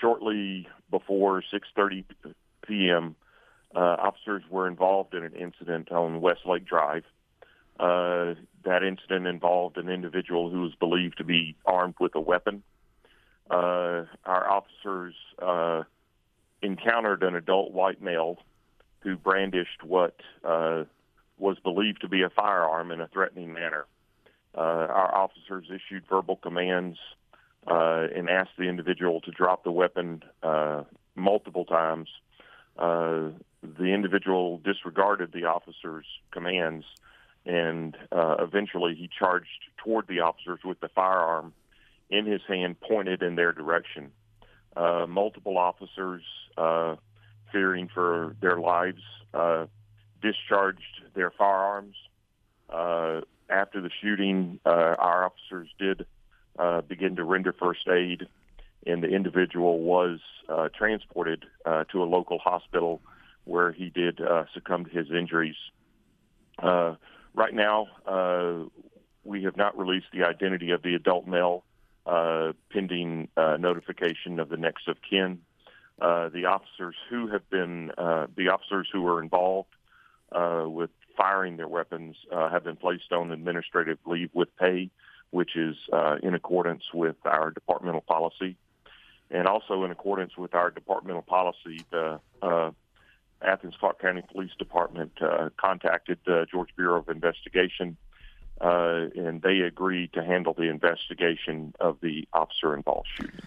Shortly before 6:30 p.m., uh, officers were involved in an incident on Westlake Drive. Uh, that incident involved an individual who was believed to be armed with a weapon. Uh, our officers uh, encountered an adult white male who brandished what uh, was believed to be a firearm in a threatening manner. Our officers issued verbal commands uh, and asked the individual to drop the weapon uh, multiple times. Uh, the individual disregarded the officer's commands, and uh, eventually he charged toward the officers with the firearm in his hand pointed in their direction. Uh, multiple officers, uh, fearing for their lives, discharged their firearms. After the shooting, our officers did uh, begin to render first aid, and the individual was uh, transported uh, to a local hospital where he did uh, succumb to his injuries. Uh, right now, uh, we have not released the identity of the adult male, uh, pending uh, notification of the next of kin. Uh, the officers who have been, uh, the officers who were involved uh, with firing their weapons uh, have been placed on administrative leave with pay, which is uh, in accordance with our departmental policy. And also in accordance with our departmental policy, the uh, Athens Clarke County Police Department uh, contacted the Georgia Bureau of Investigation, uh, and they agreed to handle the investigation of the officer involved shooting.